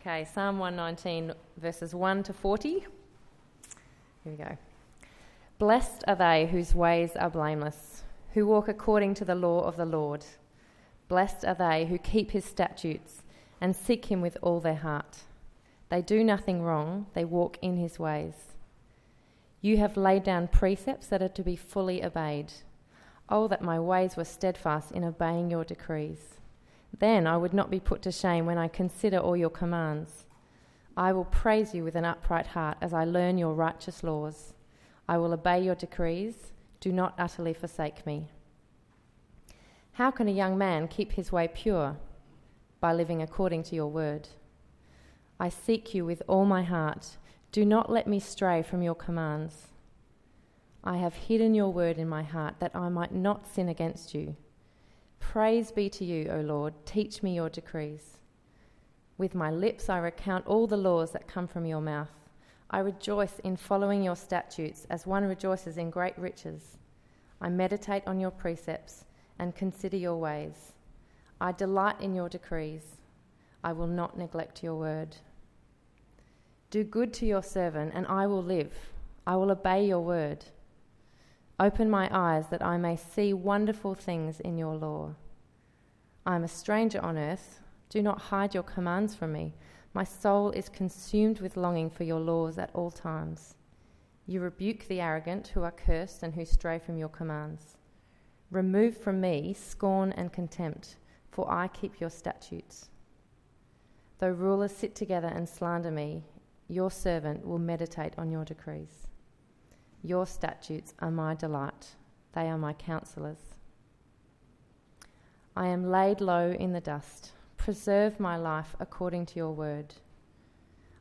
Okay, Psalm 119, verses 1 to 40. Here we go. Blessed are they whose ways are blameless, who walk according to the law of the Lord. Blessed are they who keep his statutes and seek him with all their heart. They do nothing wrong, they walk in his ways. You have laid down precepts that are to be fully obeyed. Oh, that my ways were steadfast in obeying your decrees. Then I would not be put to shame when I consider all your commands. I will praise you with an upright heart as I learn your righteous laws. I will obey your decrees. Do not utterly forsake me. How can a young man keep his way pure? By living according to your word. I seek you with all my heart. Do not let me stray from your commands. I have hidden your word in my heart that I might not sin against you. Praise be to you, O Lord. Teach me your decrees. With my lips I recount all the laws that come from your mouth. I rejoice in following your statutes as one rejoices in great riches. I meditate on your precepts and consider your ways. I delight in your decrees. I will not neglect your word. Do good to your servant, and I will live. I will obey your word. Open my eyes that I may see wonderful things in your law. I am a stranger on earth. Do not hide your commands from me. My soul is consumed with longing for your laws at all times. You rebuke the arrogant who are cursed and who stray from your commands. Remove from me scorn and contempt, for I keep your statutes. Though rulers sit together and slander me, your servant will meditate on your decrees. Your statutes are my delight, they are my counselors. I am laid low in the dust. Preserve my life according to your word.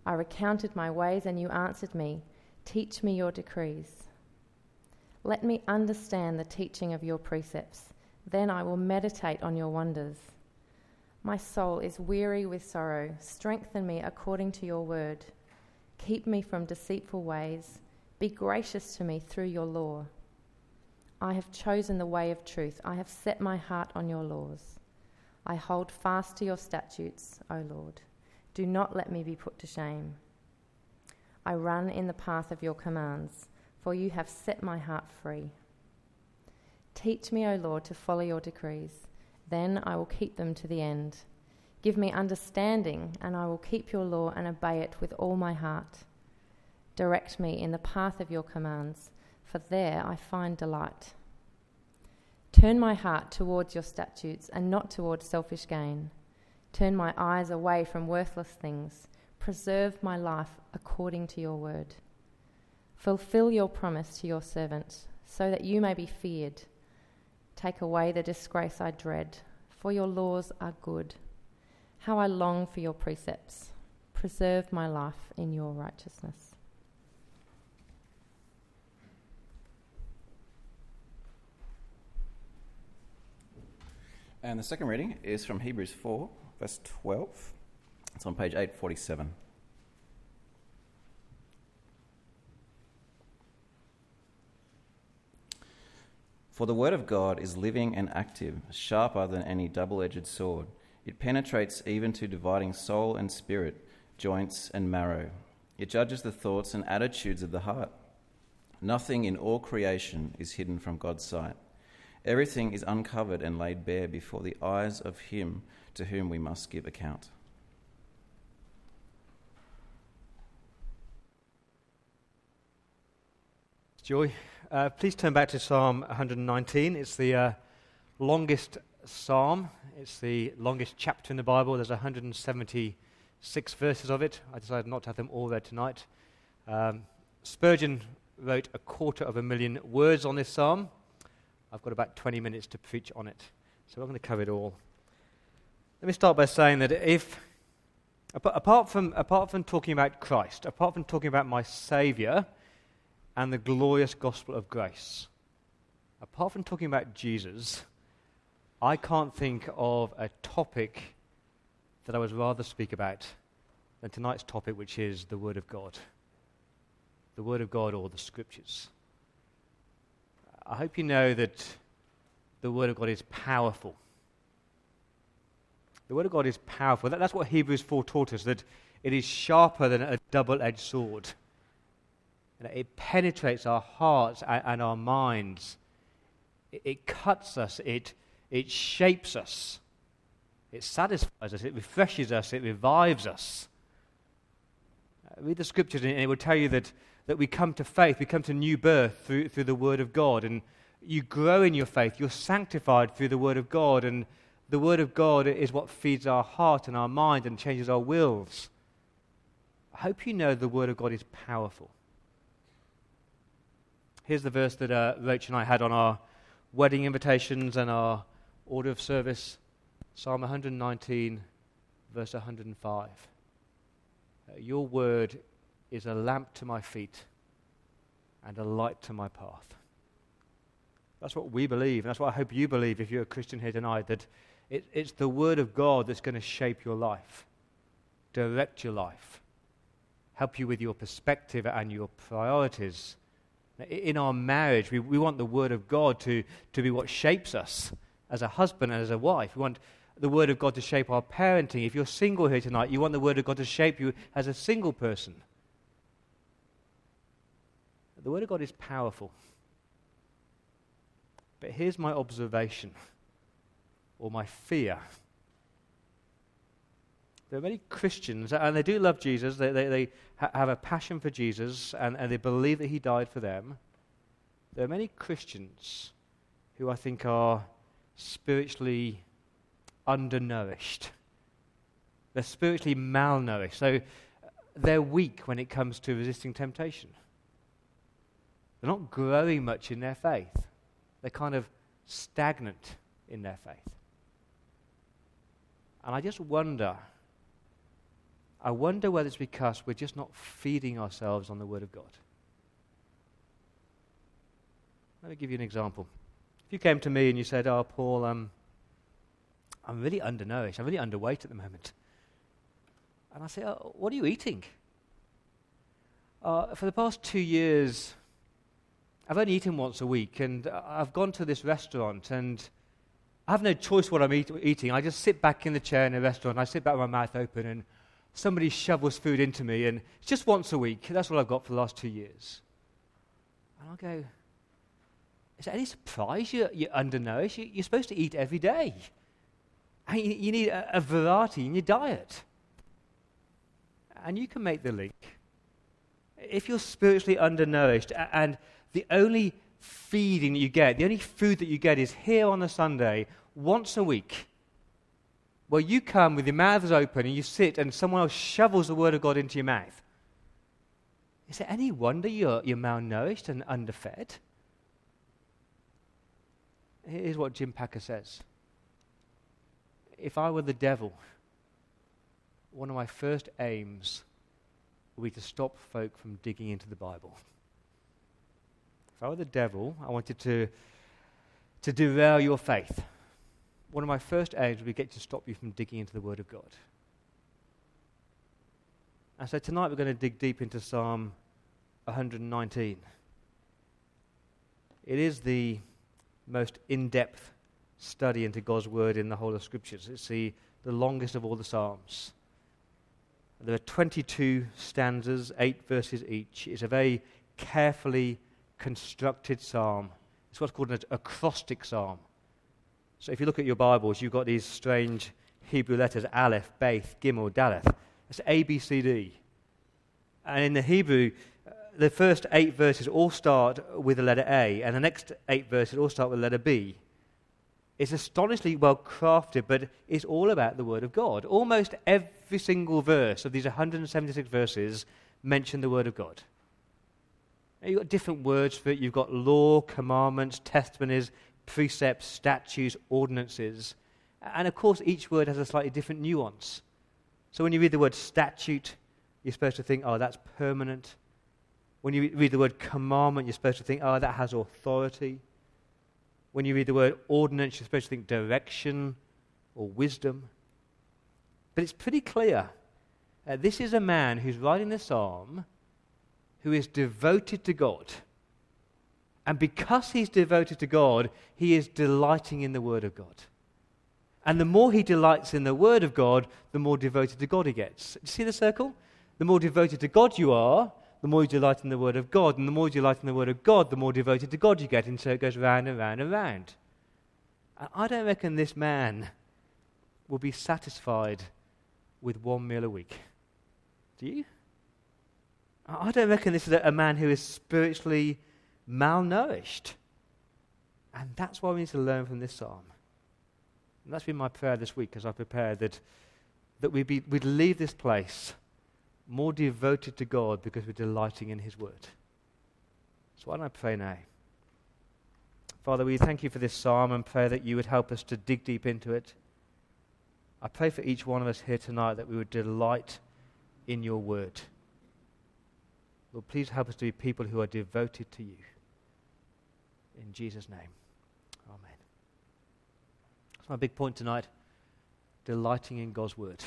I recounted my ways, and you answered me. Teach me your decrees. Let me understand the teaching of your precepts. Then I will meditate on your wonders. My soul is weary with sorrow. Strengthen me according to your word. Keep me from deceitful ways be gracious to me through your law. I have chosen the way of truth. I have set my heart on your laws. I hold fast to your statutes, O Lord. Do not let me be put to shame. I run in the path of your commands, for you have set my heart free. Teach me, O Lord, to follow your decrees. Then I will keep them to the end. Give me understanding, and I will keep your law and obey it with all my heart. Direct me in the path of your commands, for there I find delight. Turn my heart towards your statutes and not towards selfish gain. Turn my eyes away from worthless things. Preserve my life according to your word. Fulfill your promise to your servant, so that you may be feared. Take away the disgrace I dread, for your laws are good. How I long for your precepts. Preserve my life in your righteousness. And the second reading is from Hebrews 4, verse 12. It's on page 847. For the word of God is living and active, sharper than any double edged sword. It penetrates even to dividing soul and spirit, joints and marrow. It judges the thoughts and attitudes of the heart. Nothing in all creation is hidden from God's sight. Everything is uncovered and laid bare before the eyes of Him to whom we must give account. Joy. Uh, please turn back to Psalm 119. It's the uh, longest psalm, it's the longest chapter in the Bible. There's 176 verses of it. I decided not to have them all there tonight. Um, Spurgeon wrote a quarter of a million words on this psalm. I've got about 20 minutes to preach on it. So I'm going to cover it all. Let me start by saying that if, apart from, apart from talking about Christ, apart from talking about my Saviour and the glorious gospel of grace, apart from talking about Jesus, I can't think of a topic that I would rather speak about than tonight's topic, which is the Word of God. The Word of God or the Scriptures. I hope you know that the Word of God is powerful. The Word of God is powerful. That, that's what Hebrews 4 taught us, that it is sharper than a double edged sword. And it penetrates our hearts and, and our minds. It, it cuts us, it, it shapes us, it satisfies us, it refreshes us, it revives us. Uh, read the scriptures, and it will tell you that, that we come to faith, we come to new birth through, through the Word of God. And you grow in your faith, you're sanctified through the Word of God. And the Word of God is what feeds our heart and our mind and changes our wills. I hope you know the Word of God is powerful. Here's the verse that uh, and I had on our wedding invitations and our order of service Psalm 119, verse 105. Uh, your word is a lamp to my feet and a light to my path. That's what we believe, and that's what I hope you believe if you're a Christian here tonight that it, it's the Word of God that's going to shape your life, direct your life, help you with your perspective and your priorities. In our marriage, we, we want the Word of God to, to be what shapes us as a husband and as a wife. We want the Word of God to shape our parenting. If you're single here tonight, you want the Word of God to shape you as a single person. The Word of God is powerful. But here's my observation or my fear. There are many Christians, and they do love Jesus, they, they, they ha- have a passion for Jesus, and, and they believe that He died for them. There are many Christians who I think are spiritually undernourished. They're spiritually malnourished. So they're weak when it comes to resisting temptation. They're not growing much in their faith. They're kind of stagnant in their faith. And I just wonder, I wonder whether it's because we're just not feeding ourselves on the Word of God. Let me give you an example. If you came to me and you said, Oh, Paul, um, I'm really undernourished, I'm really underweight at the moment. And I say, oh, What are you eating? Uh, for the past two years, I've only eaten once a week, and I've gone to this restaurant, and I have no choice what I'm eat- eating. I just sit back in the chair in the restaurant, I sit back with my mouth open, and somebody shovels food into me, and it's just once a week. That's what I've got for the last two years. And I'll go, Is there any surprise you're, you're undernourished? You're supposed to eat every day. And you, you need a, a variety in your diet. And you can make the link. If you're spiritually undernourished and the only feeding that you get, the only food that you get is here on a Sunday, once a week, where you come with your mouths open and you sit and someone else shovels the Word of God into your mouth. Is it any wonder you're, you're malnourished and underfed? Here's what Jim Packer says If I were the devil, one of my first aims would be to stop folk from digging into the Bible. If I were the devil, I wanted to, to derail your faith. One of my first aims would be get to stop you from digging into the Word of God. And so tonight we're going to dig deep into Psalm 119. It is the most in depth study into God's Word in the whole of Scriptures. It's the, the longest of all the Psalms. There are 22 stanzas, eight verses each. It's a very carefully constructed psalm. It's what's called an acrostic psalm. So if you look at your Bibles, you've got these strange Hebrew letters Aleph, Beth, Gimel, Daleth. It's A, B, C, D. And in the Hebrew, uh, the first eight verses all start with the letter A, and the next eight verses all start with the letter B. It's astonishingly well crafted, but it's all about the Word of God. Almost every single verse of these 176 verses mention the Word of God. You've got different words for it. You've got law, commandments, testimonies, precepts, statutes, ordinances. And of course, each word has a slightly different nuance. So when you read the word statute, you're supposed to think, oh, that's permanent. When you read the word commandment, you're supposed to think, oh, that has authority. When you read the word ordinance, you're supposed to think direction or wisdom. But it's pretty clear. Uh, this is a man who's writing the psalm who is devoted to God. And because he's devoted to God, he is delighting in the Word of God. And the more he delights in the Word of God, the more devoted to God he gets. Do you see the circle? The more devoted to God you are, the more you delight in the Word of God. And the more you delight in the Word of God, the more devoted to God you get. And so it goes round and round and round. And I don't reckon this man will be satisfied with one meal a week. Do you? I don't reckon this is a man who is spiritually malnourished. And that's why we need to learn from this psalm. And that's been my prayer this week as I prepared that, that we'd, be, we'd leave this place more devoted to God because we're delighting in His Word. So why don't I pray now? Father, we thank you for this psalm and pray that you would help us to dig deep into it. I pray for each one of us here tonight that we would delight in your word. Lord, please help us to be people who are devoted to you. In Jesus' name, Amen. That's my big point tonight delighting in God's word.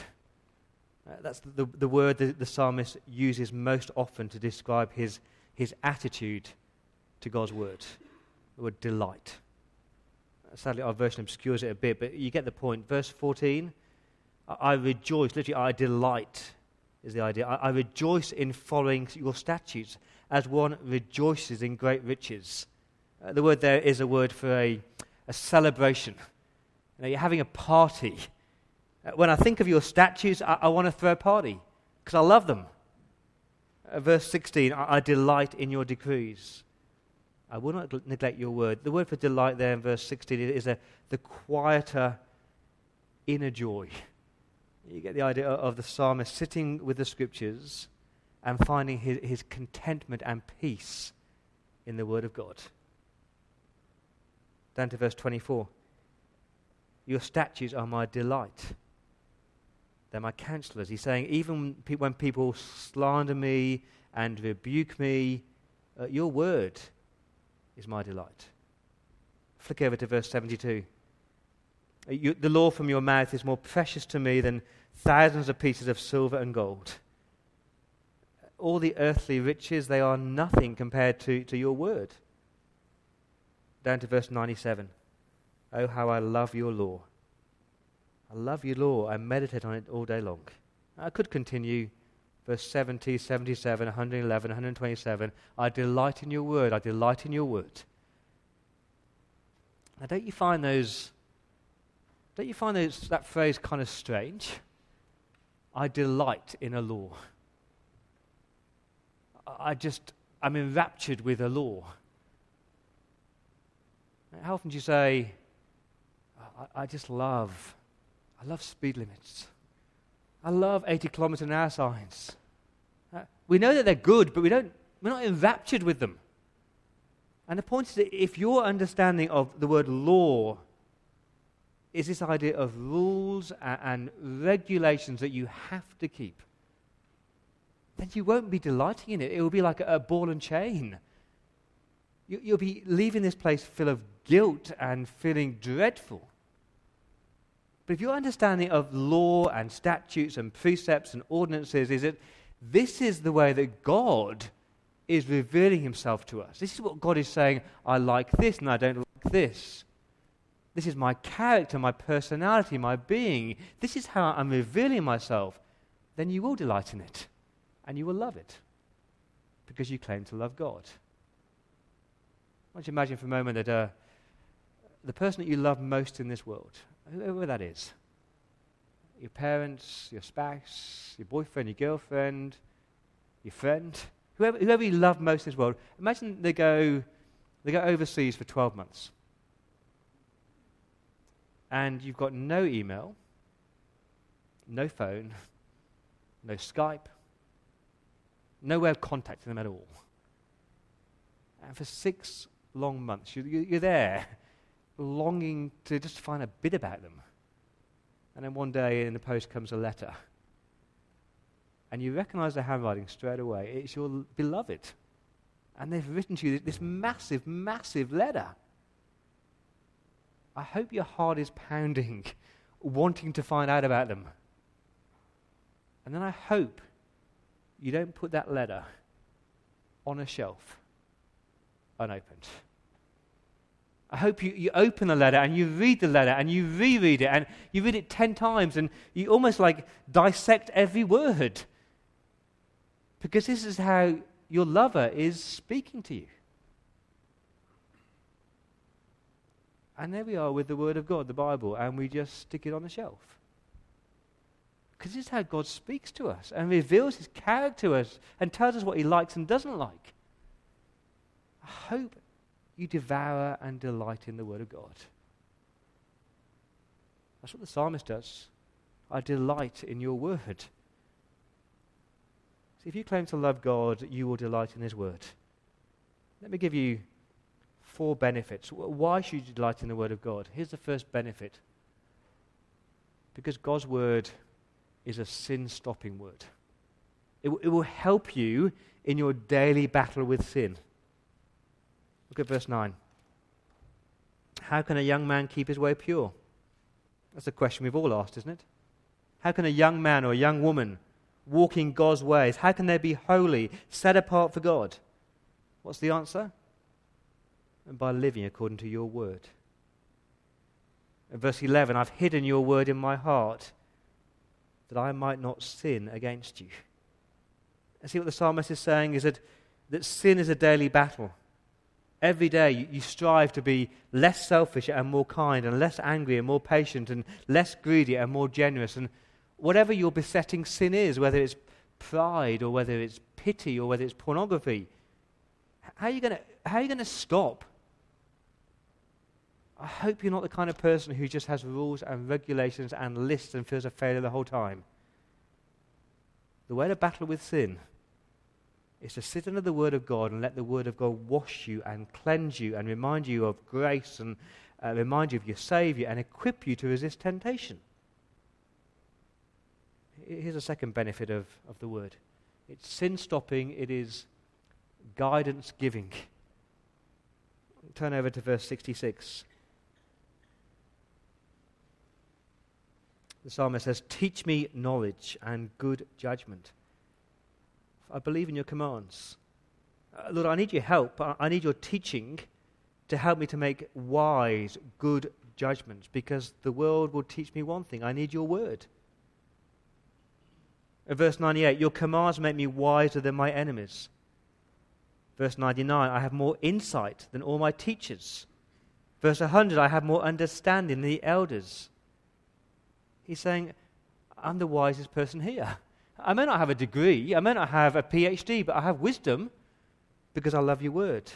Uh, that's the, the, the word that the psalmist uses most often to describe his, his attitude to God's word the word delight. Sadly, our version obscures it a bit, but you get the point. Verse 14 I, I rejoice, literally, I delight is the idea. I, I rejoice in following your statutes as one rejoices in great riches. Uh, the word there is a word for a, a celebration. You know, you're having a party. Uh, when I think of your statutes, I, I want to throw a party because I love them. Uh, verse 16 I, I, delight in your decrees. I will not neglect your word. The word for delight there in verse 16 is a, the quieter inner joy. You get the idea of the psalmist sitting with the scriptures and finding his, his contentment and peace in the word of God. Down to verse 24. Your statutes are my delight. They're my counselors. He's saying, even when people slander me and rebuke me, uh, your word is my delight. Flick over to verse 72. Uh, you, the law from your mouth is more precious to me than thousands of pieces of silver and gold. All the earthly riches, they are nothing compared to, to your word. Down to verse 97. Oh, how I love your law. I love your law. I meditate on it all day long. I could continue verse 70, 77, 111, 127. I delight in your word. I delight in your word. Now, don't you find those, don't you find those, that phrase kind of strange? I delight in a law. I just, I'm enraptured with a law. How often do you say, I, I just love, I love speed limits. I love 80 kilometers an hour signs. Uh, we know that they're good, but we don't, we're not enraptured with them. And the point is that if your understanding of the word law is this idea of rules and, regulations that you have to keep, then you won't be delighting in it. It will be like a, a ball and chain. You, you'll be leaving this place full of guilt and feeling dreadful. But if your understanding of law and statutes and precepts and ordinances is that this is the way that God is revealing himself to us. This is what God is saying, I like this and I don't like this. This is my character, my personality, my being. This is how I'm revealing myself. Then you will delight in it and you will love it because you claim to love God. I want you imagine for a moment that uh, the person that you love most in this world, whoever that is, your parents, your spouse, your boyfriend, your girlfriend, your friend, whoever, whoever you love most in this world, imagine they go, they go overseas for 12 months. And you've got no email, no phone, no Skype, no way of contacting them at all. And for six long months, you, you, you're there longing to just find a bit about them. And then one day in the post comes a letter. And you recognize the handwriting straight away. It's your beloved. And they've written to you this massive, massive letter. I hope your heart is pounding, wanting to find out about them. And then I hope you don't put that letter on a shelf unopened. I hope you, you open the letter and you read the letter and you reread it and you read it 10 times and you almost like dissect every word. Because this is how your lover is speaking to you. And there we are with the Word of God, the Bible, and we just stick it on the shelf. Because this is how God speaks to us and reveals His character to us and tells us what He likes and doesn't like. I hope you devour and delight in the Word of God. That's what the psalmist does. I delight in your Word. See, if you claim to love God, you will delight in His Word. Let me give you four benefits. Why should you delight in the Word of God? Here's the first benefit because God's Word is a sin stopping word. It, w- it will help you in your daily battle with sin. Look at verse 9. How can a young man keep his way pure? That's a question we've all asked, isn't it? How can a young man or a young woman walk in God's ways? How can they be holy, set apart for God? What's the answer? And by living according to your word. Verse 11, I've hidden your word in my heart that I might not sin against you. And see what the psalmist is saying is that, that sin is a daily battle. Every day you, you strive to be less selfish and more kind, and less angry and more patient, and less greedy and more generous. And whatever your besetting sin is, whether it's pride or whether it's pity or whether it's pornography, how are you going to stop? I hope you're not the kind of person who just has rules and regulations and lists and feels a failure the whole time. The way to battle with sin is to sit under the Word of God and let the Word of God wash you and cleanse you and remind you of grace and uh, remind you of your Savior and equip you to resist temptation. Here's a second benefit of, of the Word it's sin stopping, it is guidance giving. Turn over to verse 66. The psalmist says, Teach me knowledge and good judgment. I believe in your commands. Uh, Lord, I need your help. I, I need your teaching to help me to make wise, good judgments because the world will teach me one thing I need your word. In verse 98, your commands make me wiser than my enemies. Verse 99, I have more insight than all my teachers. Verse 100, I have more understanding than the elders. He's saying, I'm the wisest person here. I may not have a degree, I may not have a PhD, but I have wisdom because I love your word.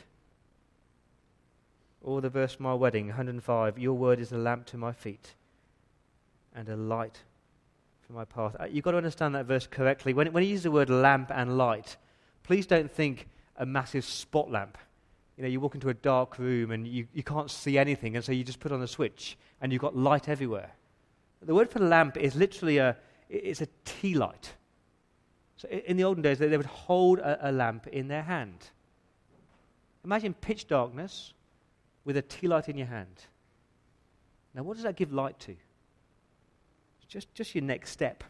Or the verse from my wedding, 105 Your word is a lamp to my feet and a light for my path. Uh, You've got to understand that verse correctly. When, when he uses the word lamp and light, please don't think a massive spot lamp. You know, you walk into a dark room and you, you can't see anything, and so you just put on a switch and you've got light everywhere. The word for lamp is literally a, it's a tea light. So in the olden days, they, they would hold a, a lamp in their hand. Imagine pitch darkness with a tea light in your hand. Now, what does that give light to? Just, just your next step,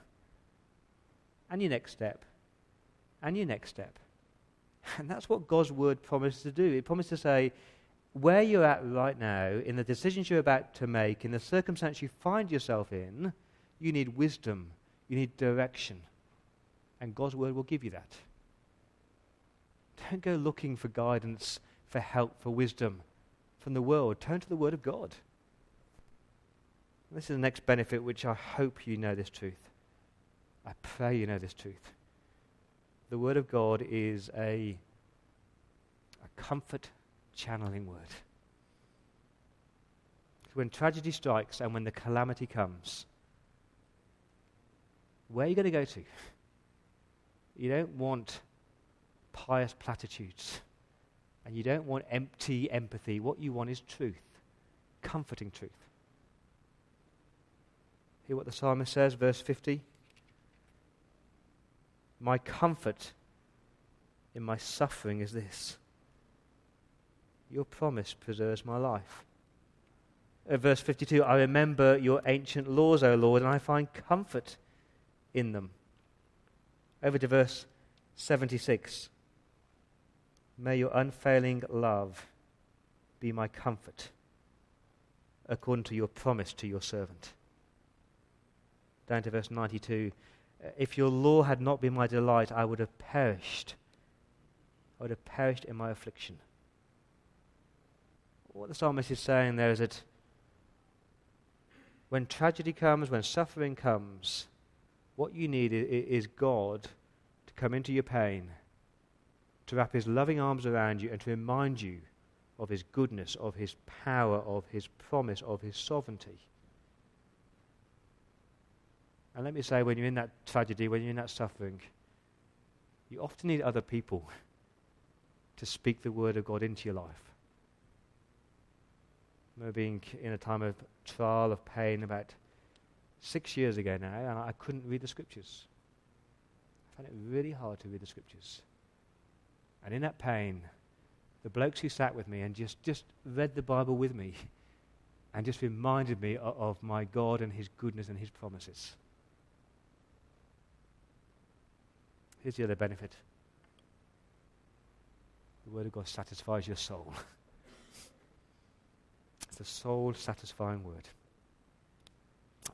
and your next step, and your next step. And that's what God's word promises to do. It promises to say, where you're at right now, in the decisions you're about to make, in the circumstance you find yourself in, you need wisdom, you need direction. And God's word will give you that. Don't go looking for guidance, for help, for wisdom from the world. Turn to the word of God. This is the next benefit, which I hope you know this truth. I pray you know this truth. The word of God is a, a comfort channeling word. When tragedy strikes and when the calamity comes, where are you going to go to? You don't want pious platitudes. And you don't want empty empathy. What you want is truth, comforting truth. Hear what the psalmist says, verse 50. My comfort in my suffering is this your promise preserves my life. Uh, verse 52 I remember your ancient laws, O Lord, and I find comfort in them. Over to verse 76 May your unfailing love be my comfort according to your promise to your servant. Down to verse 92. If your law had not been my delight, I would have perished. I would have perished in my affliction. What the psalmist is saying there is that when tragedy comes, when suffering comes, what you need is God to come into your pain, to wrap his loving arms around you, and to remind you of his goodness, of his power, of his promise, of his sovereignty. And let me say, when you're in that tragedy, when you're in that suffering, you often need other people to speak the word of God into your life. I remember being in a time of trial, of pain, about six years ago now, and I couldn't read the scriptures. I found it really hard to read the scriptures. And in that pain, the blokes who sat with me and just, just read the Bible with me and just reminded me of, of my God and His goodness and His promises. Here's the other benefit the Word of God satisfies your soul. the soul satisfying Word.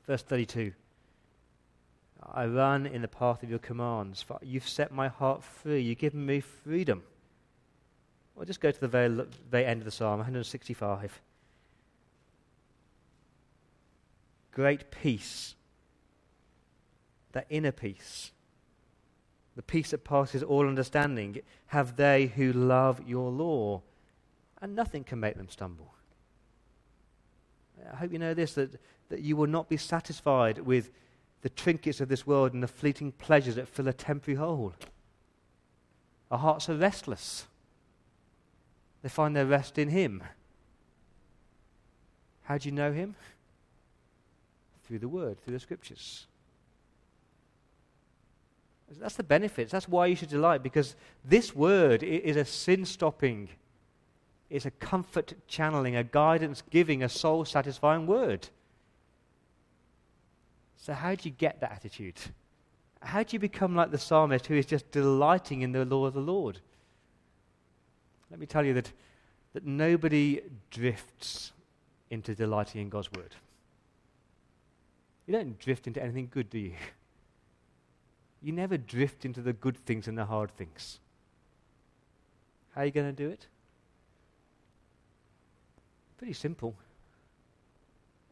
Verse 32 I run in the path of your commands, for you've set my heart free. You've given me freedom. Well, just go to the very, very end of the psalm, 165. Great peace, that inner peace the peace that passes all understanding, have they who love your law, and nothing can make them stumble. I hope you know this that, that you will not be satisfied with the trinkets of this world and the fleeting pleasures that fill a temporary hole. Our hearts are restless, they find their rest in Him. How do you know Him? Through the Word, through the Scriptures. That's the benefits. That's why you should delight, because this word is a sin stopping, it's a comfort channeling, a guidance giving, a soul satisfying word. So, how do you get that attitude? How do you become like the psalmist who is just delighting in the law of the Lord? Let me tell you that, that nobody drifts into delighting in God's word. You don't drift into anything good, do you? You never drift into the good things and the hard things. How are you going to do it? Pretty simple.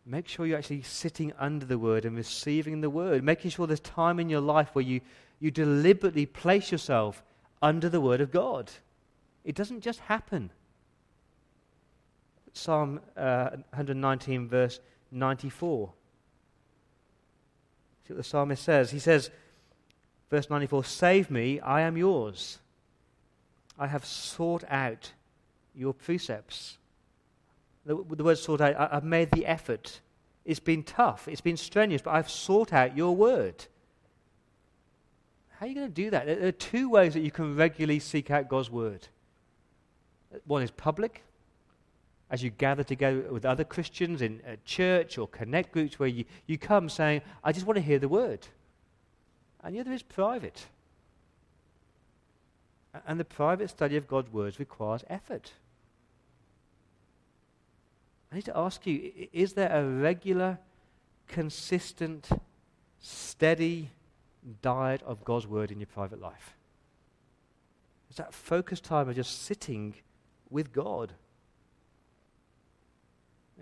Make sure you're actually sitting under the word and receiving the word, making sure there's time in your life where you, you deliberately place yourself under the word of God. It doesn't just happen. Psalm uh, 119, verse 94. See what the psalmist says? He says, Verse 94 Save me, I am yours. I have sought out your precepts. The, the word sought out, I, I've made the effort. It's been tough, it's been strenuous, but I've sought out your word. How are you going to do that? There are two ways that you can regularly seek out God's word. One is public, as you gather together with other Christians in a church or connect groups where you, you come saying, I just want to hear the word and the other is private. And the private study of God's words requires effort. I need to ask you is there a regular, consistent, steady diet of God's word in your private life? Is that focused time of just sitting with God?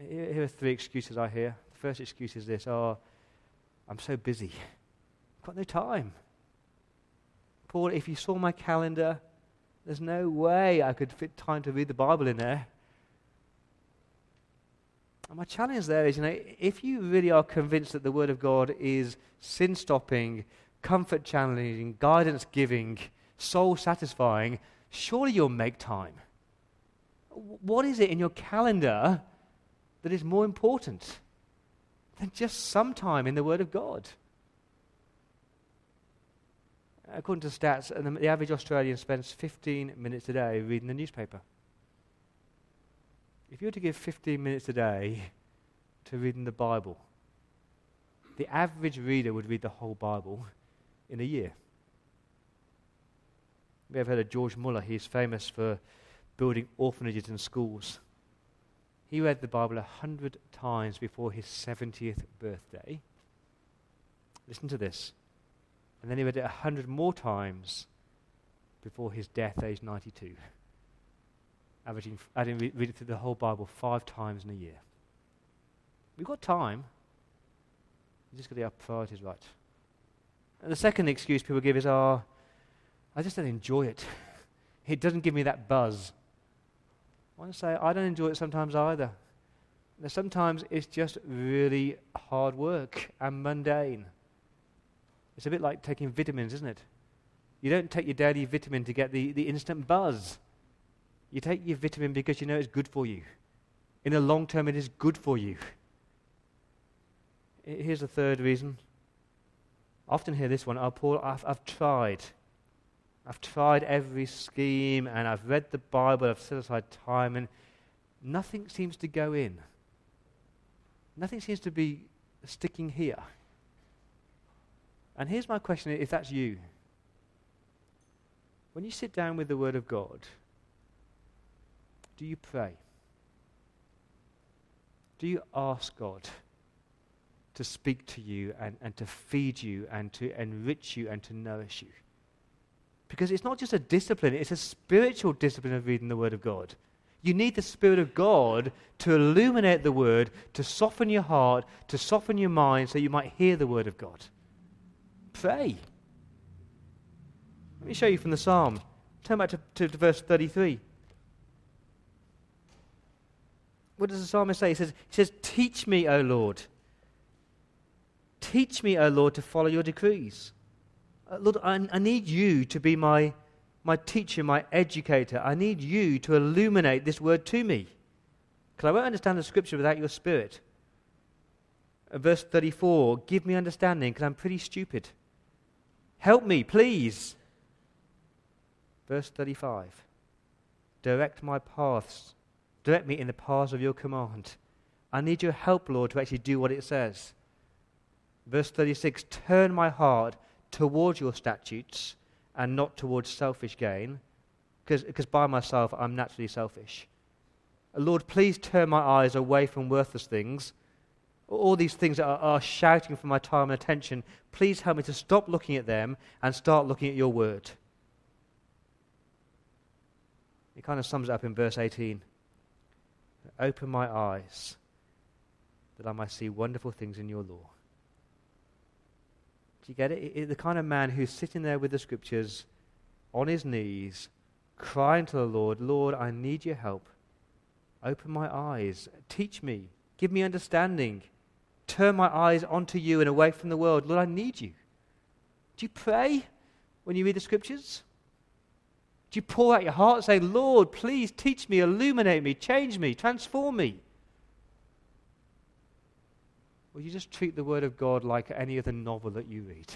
Here are three excuses I hear. The first excuse is this oh, I'm so busy I've got no time. Paul, if you saw my calendar, there's no way I could fit time to read the Bible in there. And my challenge there is, you know, if you really are convinced that the Word of God is sin stopping, comfort channeling, guidance giving, soul satisfying, surely you'll make time. What is it in your calendar that is more important than just some time in the Word of God? according to stats, the average Australian spends 15 minutes a day reading the newspaper. If you were to give 15 minutes a day to reading the Bible, the average reader would read the whole Bible in a year. We have heard of George Muller. He's famous for building orphanages and schools. He read the Bible a hundred times before his 70th birthday. Listen to this. And then he read it a hundred more times before his death, age 92. Averaging, adding, read through the whole Bible five times in a year. We've got time. We've just got to get our priorities right. And the second excuse people give is, oh, I just don't enjoy it. It doesn't give me that buzz. I want to say, I don't enjoy it sometimes either. sometimes it's just really hard work and mundane. It's a bit like taking vitamins, isn't it? You don't take your daily vitamin to get the, the instant buzz. You take your vitamin because you know it's good for you. In the long term, it is good for you. Here's the third reason. I often hear this one. Oh, Paul, I've, I've tried. I've tried every scheme and I've read the Bible, I've set aside time, and nothing seems to go in. Nothing seems to be sticking here. And here's my question if that's you. When you sit down with the Word of God, do you pray? Do you ask God to speak to you and, and to feed you and to enrich you and to nourish you? Because it's not just a discipline, it's a spiritual discipline of reading the Word of God. You need the Spirit of God to illuminate the Word, to soften your heart, to soften your mind so you might hear the Word of God. Pray. Let me show you from the Psalm. Turn back to, to, to verse 33. What does the psalmist say? He says, he says, Teach me, O Lord. Teach me, O Lord, to follow your decrees. Uh, Lord, I, I need you to be my, my teacher, my educator. I need you to illuminate this word to me. Because I won't understand the scripture without your spirit. Uh, verse 34 Give me understanding, because I'm pretty stupid. Help me, please. Verse 35 Direct my paths. Direct me in the paths of your command. I need your help, Lord, to actually do what it says. Verse 36 Turn my heart towards your statutes and not towards selfish gain, because by myself I'm naturally selfish. Lord, please turn my eyes away from worthless things. All these things are, are shouting for my time and attention. Please help me to stop looking at them and start looking at your word. It kind of sums it up in verse 18 Open my eyes that I might see wonderful things in your law. Do you get it? it? The kind of man who's sitting there with the scriptures on his knees, crying to the Lord, Lord, I need your help. Open my eyes. Teach me. Give me understanding. Turn my eyes onto you and away from the world. Lord, I need you. Do you pray when you read the scriptures? Do you pour out your heart and say, Lord, please teach me, illuminate me, change me, transform me? Or you just treat the Word of God like any other novel that you read?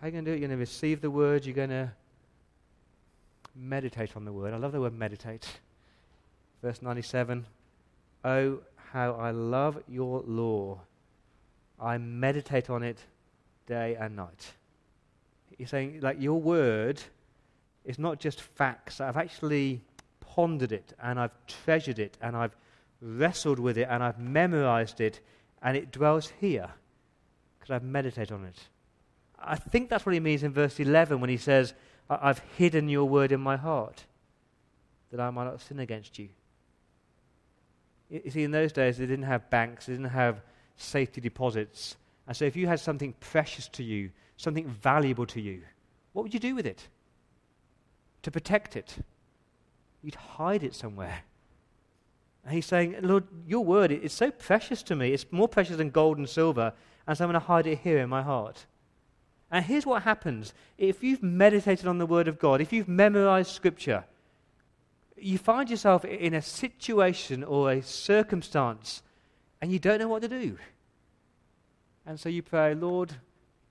How are you going to do it? You're going to receive the Word, you're going to meditate on the Word. I love the word meditate. Verse 97 Oh, how I love your law. I meditate on it day and night. He's saying, like, your word is not just facts. I've actually pondered it and I've treasured it and I've wrestled with it and I've memorized it and it dwells here because I've meditated on it. I think that's what he means in verse 11 when he says, I've hidden your word in my heart that I might not sin against you. You see, in those days, they didn't have banks, they didn't have safety deposits. And so, if you had something precious to you, something valuable to you, what would you do with it? To protect it, you'd hide it somewhere. And he's saying, Lord, your word is so precious to me. It's more precious than gold and silver. And so I'm going to hide it here in my heart. And here's what happens if you've meditated on the word of God, if you've memorized scripture, you find yourself in a situation or a circumstance and you don't know what to do. And so you pray, Lord,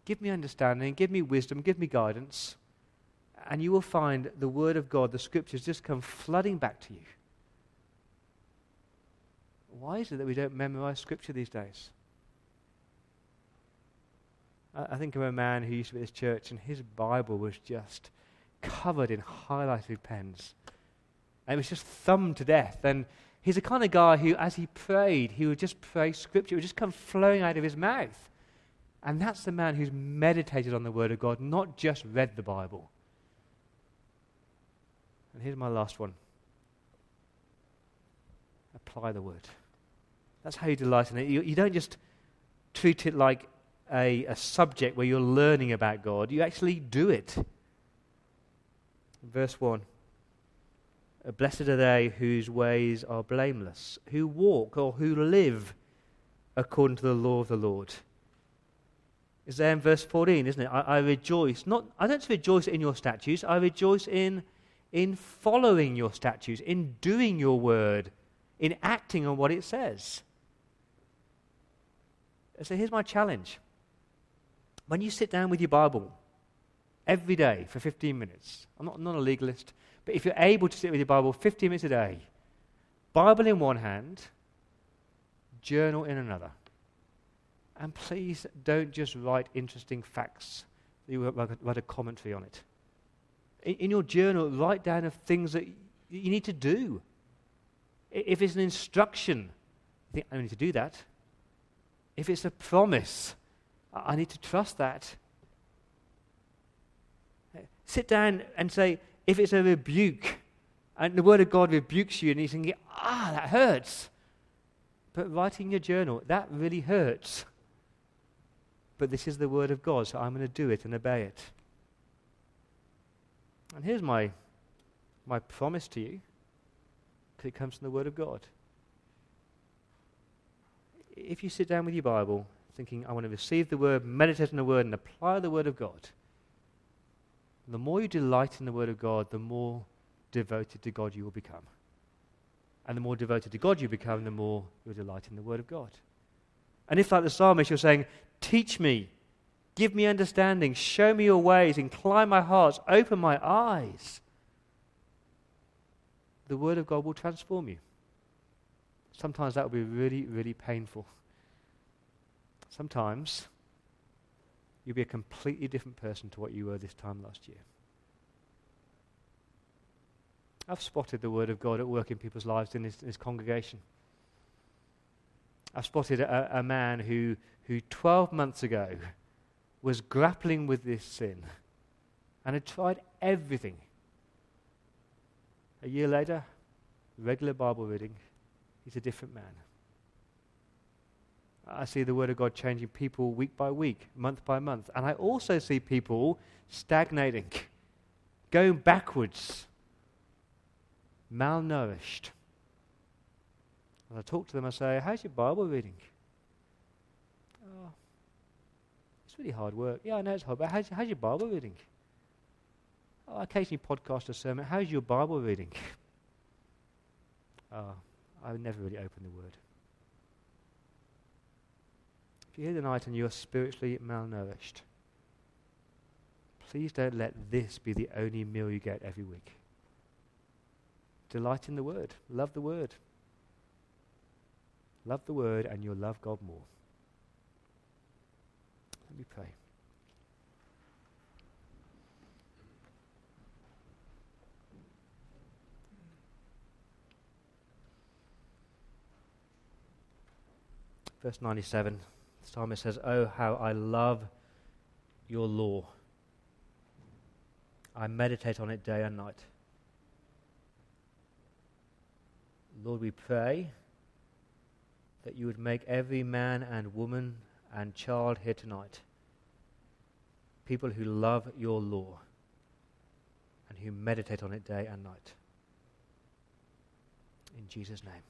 give me understanding, give me wisdom, give me guidance. And you will find the word of God, the scriptures, just come flooding back to you. Why is it that we don't memorize scripture these days? I, think of a man who used to be at this church, and his Bible was just covered in highlighted pens. and it was just thumbed to death. And he's the kind of guy who, as he prayed, he would just pray scripture, it would just come flowing out of his mouth. And that's the man who's meditated on the Word of God, not just read the Bible. And here's my last one apply the Word. That's how you delight in it. You, you don't just treat it like a, a subject where you're learning about God, you actually do it. Verse 1 Uh, blessed are they whose ways are blameless, who walk or who live according to the law of the Lord. Is there in verse 14, isn't it? I, I rejoice. Not, I don't rejoice in your statutes, I rejoice in, in following your statutes, in doing your word, in acting on what it says. So here's my challenge. When you sit down with your Bible every day for 15 minutes, I'm not, I'm not a legalist, but if you're able to sit with your Bible 15 minutes a day, Bible in one hand, journal in another. And please don't just write interesting facts. You write a commentary on it. In, your journal, write down of things that you need to do. If it's an instruction, I think I need to do that. If it's a promise, I need to trust that. Eh, sit down and say, if it's a rebuke, and the Word of God rebukes you, and you're thinking, ah, that hurts. But writing your journal, that really hurts. But this is the Word of God, so I'm going to do it and obey it. And here's my, my promise to you, because it comes from the Word of God. If you sit down with your Bible thinking, I want to receive the Word, meditate on the Word, and apply the Word of God, the more you delight in the Word of God, the more devoted to God you will become. And the more devoted to God you become, the more you'll delight in the Word of God. And if, like the psalmist, you're saying, Teach me, give me understanding, show me your ways, incline my heart, open my eyes, the Word of God will transform you. Sometimes that will be really, really painful. Sometimes you'll be a completely different person to what you were this time last year. I've spotted the Word of God at work in people's lives in this, this congregation. I've spotted a, a man who, who 12 months ago was grappling with this sin and had tried everything. A year later, regular Bible reading, he's a different man. I see the Word of God changing people week by week, month by month. And I also see people stagnating, going backwards, malnourished. And I talk to them, I say, How's your Bible reading? Oh, it's really hard work. Yeah, I know it's hard, but how's, how's your Bible reading? Oh, occasionally podcast a sermon. How's your Bible reading? oh, I would never really open the Word. You're here tonight and you are spiritually malnourished, please don't let this be the only meal you get every week. Delight in the Word. Love the Word. Love the Word, and you'll love God more. Let me pray. Verse 97, the psalmist says, Oh, how I love your law. I meditate on it day and night. Lord, we pray that you would make every man and woman and child here tonight people who love your law and who meditate on it day and night. In Jesus' name.